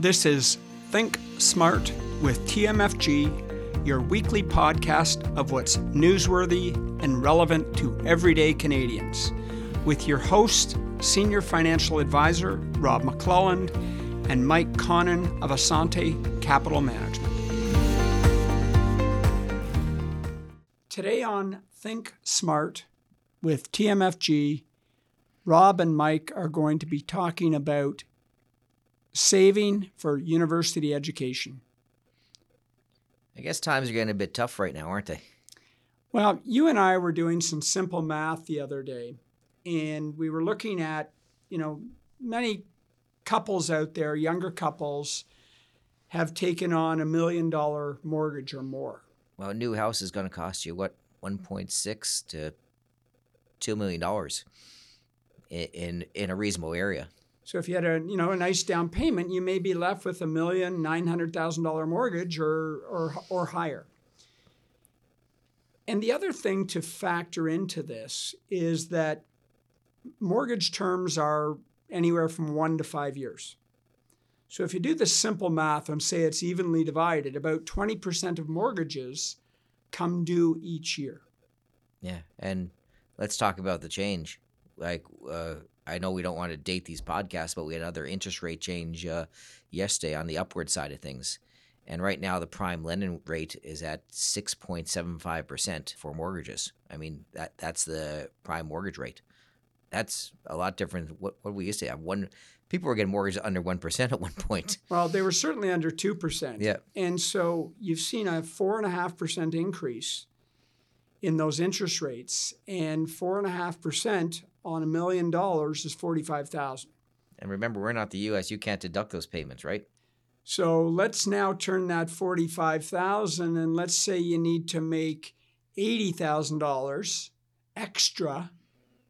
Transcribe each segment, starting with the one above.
This is Think Smart with TMFG, your weekly podcast of what's newsworthy and relevant to everyday Canadians, with your host, Senior Financial Advisor Rob McClelland, and Mike Connon of Assante Capital Management. Today on Think Smart with TMFG, Rob and Mike are going to be talking about saving for university education. I guess times are getting a bit tough right now, aren't they? Well, you and I were doing some simple math the other day, and we were looking at, you know, many couples out there, younger couples, have taken on a million dollar mortgage or more. Well, a new house is going to cost you what 1.6 to 2 million dollars in, in in a reasonable area. So if you had a you know a nice down payment, you may be left with a million nine hundred thousand dollar mortgage or or or higher. And the other thing to factor into this is that mortgage terms are anywhere from one to five years. So if you do the simple math and say it's evenly divided, about 20% of mortgages come due each year. Yeah, and let's talk about the change. Like, uh, I know we don't want to date these podcasts, but we had another interest rate change uh, yesterday on the upward side of things. And right now, the prime lending rate is at 6.75% for mortgages. I mean, that that's the prime mortgage rate. That's a lot different. What, what we used to have one people were getting mortgages under 1% at one point. Well, they were certainly under 2%. Yeah. And so you've seen a 4.5% increase in those interest rates, and 4.5% on a million dollars is 45000 And remember, we're not the U.S. You can't deduct those payments, right? So let's now turn that 45000 and let's say you need to make $80,000 extra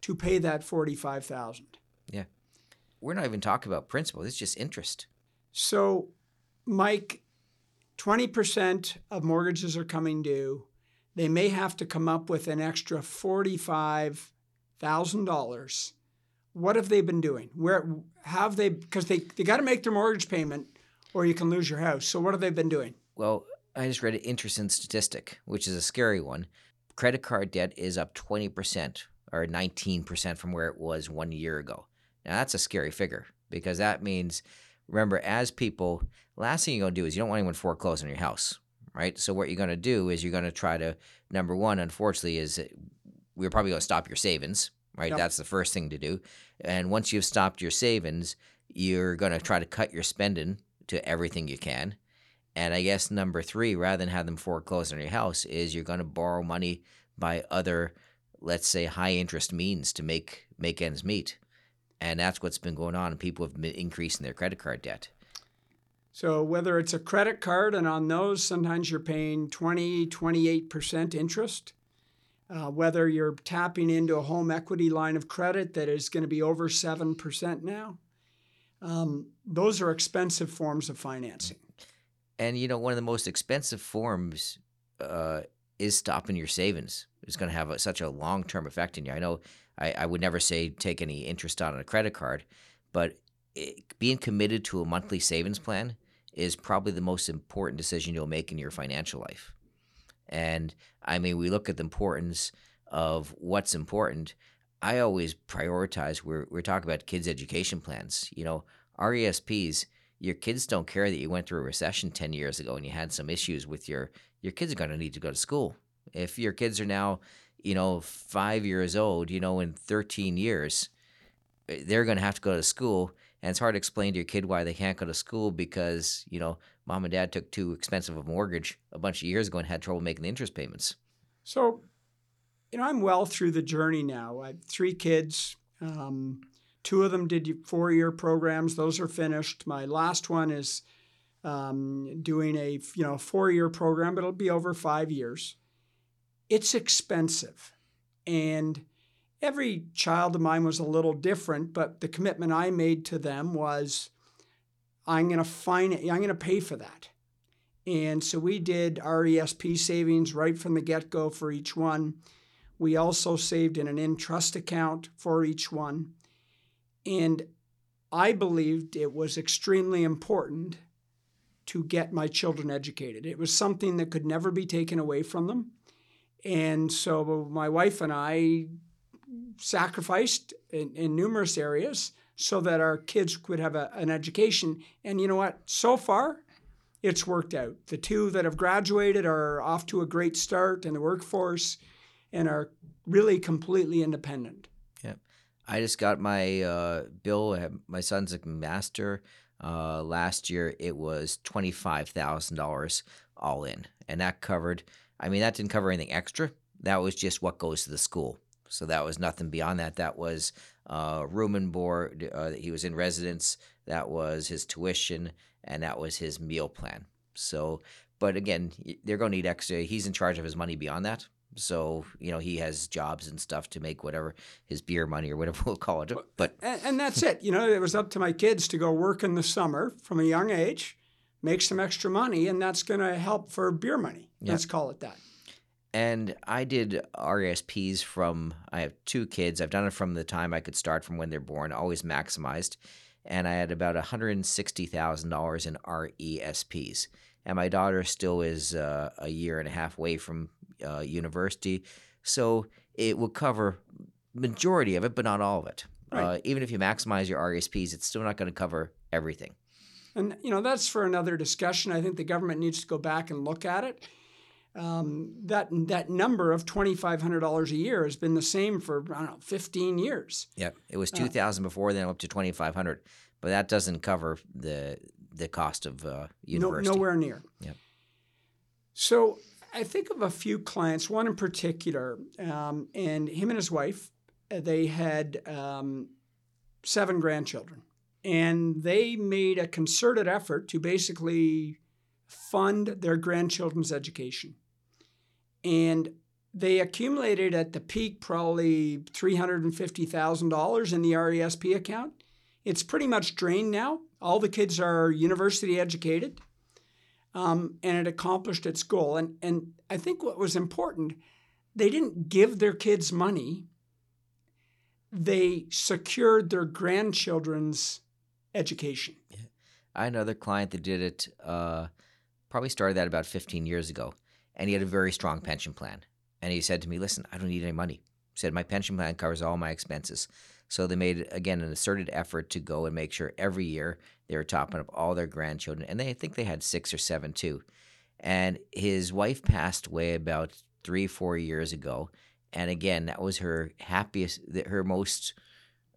to pay that 45000 Yeah. We're not even talking about principal. It's just interest. So, Mike, 20% of mortgages are coming due. They may have to come up with an extra $45,000. What have they been doing? Where have they, because they, they got to make their mortgage payment or you can lose your house. So, what have they been doing? Well, I just read an interesting statistic, which is a scary one. Credit card debt is up 20% or 19% from where it was one year ago. Now, that's a scary figure because that means, remember, as people, last thing you're going to do is you don't want anyone foreclose on your house, right? So, what you're going to do is you're going to try to, number one, unfortunately, is we're probably going to stop your savings, right? Yep. That's the first thing to do. And once you've stopped your savings, you're going to try to cut your spending to everything you can. And I guess number three, rather than have them foreclose on your house, is you're going to borrow money by other, let's say, high interest means to make make ends meet. And that's what's been going on. People have been increasing their credit card debt. So, whether it's a credit card, and on those, sometimes you're paying 20, 28% interest. Uh, whether you're tapping into a home equity line of credit that is going to be over 7% now, um, those are expensive forms of financing. And you know, one of the most expensive forms uh, is stopping your savings. It's going to have a, such a long term effect in you. I know I, I, would never say take any interest on a credit card, but it, being committed to a monthly savings plan is probably the most important decision you'll make in your financial life. And I mean, we look at the importance of what's important. I always prioritize. We're we're talking about kids' education plans. You know, RESPs your kids don't care that you went through a recession 10 years ago and you had some issues with your your kids are going to need to go to school if your kids are now you know 5 years old you know in 13 years eh, they're going to have to go to school and it's hard to explain to your kid why they can't go to school because you know mom and dad took too expensive a mortgage a bunch of years ago and had trouble making the interest payments So, you know, I'm well through the journey now. I have three kids. Um, Two of them did four year programs; those are finished. My last one is um, doing a you know four year program, but it'll be over five years. It's expensive, and every child of mine was a little different. But the commitment I made to them was, I'm going to find it. I'm going to pay for that. And so we did RESP savings right from the get go for each one. We also saved in an in trust account for each one. And I believed it was extremely important to get my children educated. It was something that could never be taken away from them. And so my wife and I sacrificed in, in numerous areas so that our kids could have a, an education. And you know what? So far, it's worked out. The two that have graduated are off to a great start in the workforce and are really completely independent. Yeah. I just got my uh, bill. My son's a master. Uh, last year, it was $25,000 all in. And that covered, I mean, that didn't cover anything extra. That was just what goes to the school. So that was nothing beyond that. That was uh, room and board. Uh, he was in residence. That was his tuition, and that was his meal plan. So, but again, they're going to need extra. He's in charge of his money beyond that. So you know he has jobs and stuff to make whatever his beer money or whatever we'll call it. But and, and that's it. You know, it was up to my kids to go work in the summer from a young age, make some extra money, and that's going to help for beer money. Let's call it that. And I did RESPs from, I have two kids. I've done it from the time I could start from when they're born, always maximized. And I had about $160,000 in RESPs. And my daughter still is uh, a year and a half away from uh, university. So it will cover majority of it, but not all of it. Right. Uh, even if you maximize your RESPs, it's still not going to cover everything. And you know that's for another discussion. I think the government needs to go back and look at it um, that that number of twenty five hundred dollars a year has been the same for I don't know fifteen years. Yeah, it was Uh, two thousand before, then up to twenty five hundred, but that doesn't cover the the cost of uh, No, university. nowhere near. Yep. So I think of a few clients, one in particular, um, and him and his wife, uh, they had um, seven grandchildren, and they made a concerted effort to basically fund their grandchildren's education. And they accumulated at the peak probably $350,000 in the RESP account. It's pretty much drained now. All the kids are university educated, um, and it accomplished its goal. And, and I think what was important, they didn't give their kids money, they secured their grandchildren's education. I had another client that did it. Uh, probably started that about fifteen years ago, and he had a very strong pension plan. And he said to me, "Listen, I don't need any money." He said my pension plan covers all my expenses. So they made again an asserted effort to go and make sure every year they were topping up all their grandchildren, and they I think they had six or seven too. And his wife passed away about three, four years ago, and again that was her happiest, her most,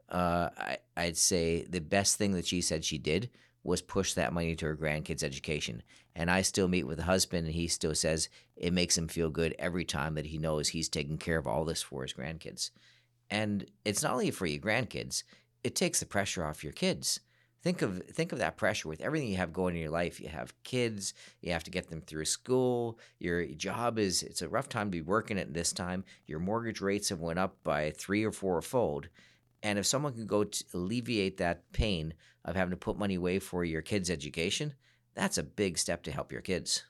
uh, I, I'd say the best thing that she said she did was push that money to her grandkids' education. And I still meet with the husband, and he still says it makes him feel good every time that he knows he's taking care of all this for his grandkids. And it's not only for your grandkids; it takes the pressure off your kids. Think of think of that pressure with everything you have going in your life. You have kids, you have to get them through school. Your job is it's a rough time to be working at this time. Your mortgage rates have went up by three or four fold. And if someone can go to alleviate that pain of having to put money away for your kids' education, that's a big step to help your kids.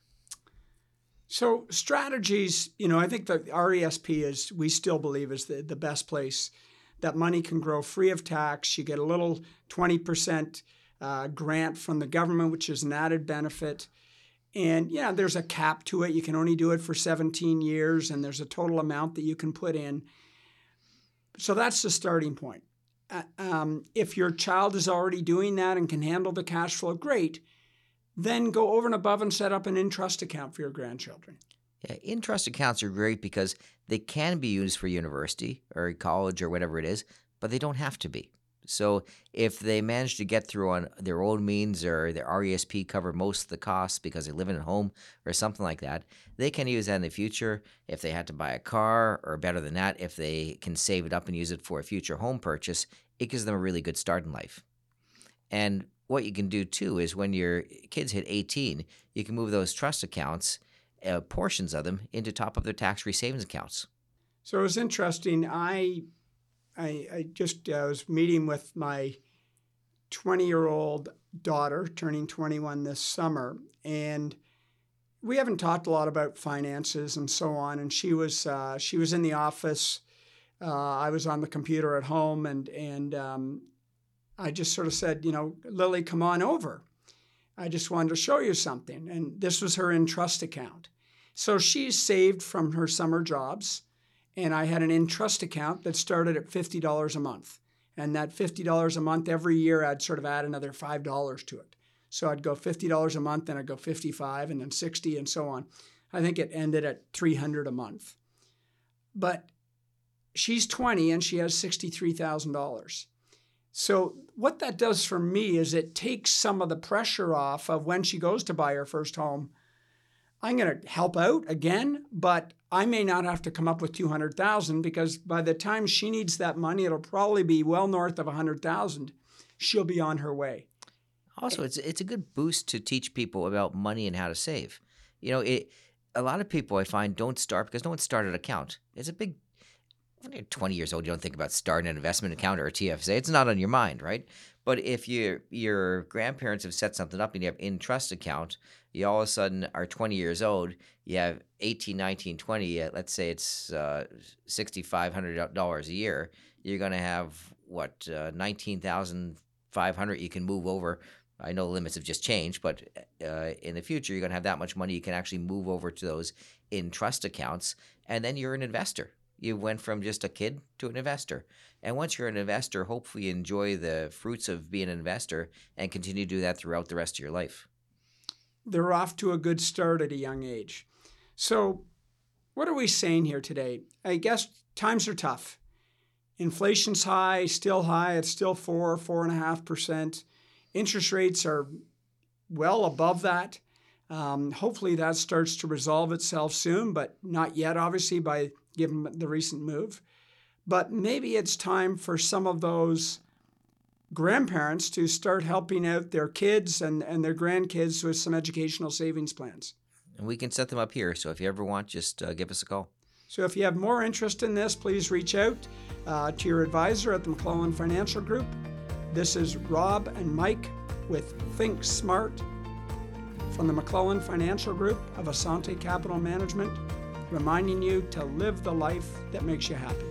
So strategies, you know, I think the RESP is we still believe is the, the best place that money can grow free of tax. You get a little 20% uh, grant from the government, which is an added benefit. And yeah, there's a cap to it. You can only do it for 17 years, and there's a total amount that you can put in. So that's the starting point. Uh, um, if your child is already doing that and can handle the cash flow, great then go over and above and set up an in-trust account for your grandchildren. Yeah, in-trust accounts are great because they can be used for university or college or whatever it is, but they don't have to be. So if they manage to get through on their own means or their RESP cover most of the costs because they live in a home or something like that, they can use that in the future. If they had to buy a car, or better than that, if they can save it up and use it for a future home purchase, it gives them a really good start in life. And what you can do too is when your kids hit 18, you can move those trust accounts, uh, portions of them, into top of their tax-free savings accounts. So it was interesting. I, I, I just uh, was meeting with my 20-year-old daughter, turning 21 this summer, and we haven't talked a lot about finances and so on. And she was uh, she was in the office. Uh, I was on the computer at home, and and um, I just sort of said, you know, Lily, come on over. I just wanted to show you something. And this was her in trust account. So she saved from her summer jobs. And I had an in trust account that started at $50 a month. And that $50 a month every year, I'd sort of add another $5 to it. So I'd go $50 a month, then I'd go 55 and then 60 and so on. I think it ended at 300 a month. But she's 20 and she has $63,000. So, what that does for me is it takes some of the pressure off of when she goes to buy her first home. I'm going to help out again, but I may not have to come up with 200,000 because by the time she needs that money, it'll probably be well north of 100,000. She'll be on her way. Also, it's it's a good boost to teach people about money and how to save. You know, it a lot of people I find don't start because no one started an account. It's a big when you're 20 years old, you don't think about starting an investment account or a TFSA. It's not on your mind, right? But if your your grandparents have set something up and you have in trust account, you all of a sudden are 20 years old, you have 18, 19, 20, uh, let's say it's uh, $6,500 a year, you're going to have what, uh, 19,500 you can move over. I know the limits have just changed, but uh, in the future, you're going to have that much money you can actually move over to those in trust accounts, and then you're an investor you went from just a kid to an investor. And once you're an investor, hopefully you enjoy the fruits of being an investor and continue to do that throughout the rest of your life. They're off to a good start at a young age. So, what are we saying here today? I guess times are tough. Inflation's high, still high. It's still four, four and a half percent. Interest rates are well above that. Um, hopefully, that starts to resolve itself soon, but not yet, obviously, by given the recent move. But maybe it's time for some of those grandparents to start helping out their kids and, and their grandkids with some educational savings plans. And we can set them up here. So if you ever want, just uh, give us a call. So if you have more interest in this, please reach out uh, to your advisor at the McClelland Financial Group. This is Rob and Mike with Think Smart from the McClelland Financial Group of Assante Capital Management reminding you to live the life that makes you happy.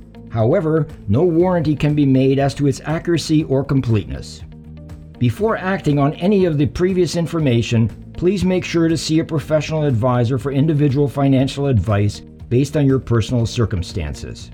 However, no warranty can be made as to its accuracy or completeness. Before acting on any of the previous information, please make sure to see a professional advisor for individual financial advice based on your personal circumstances.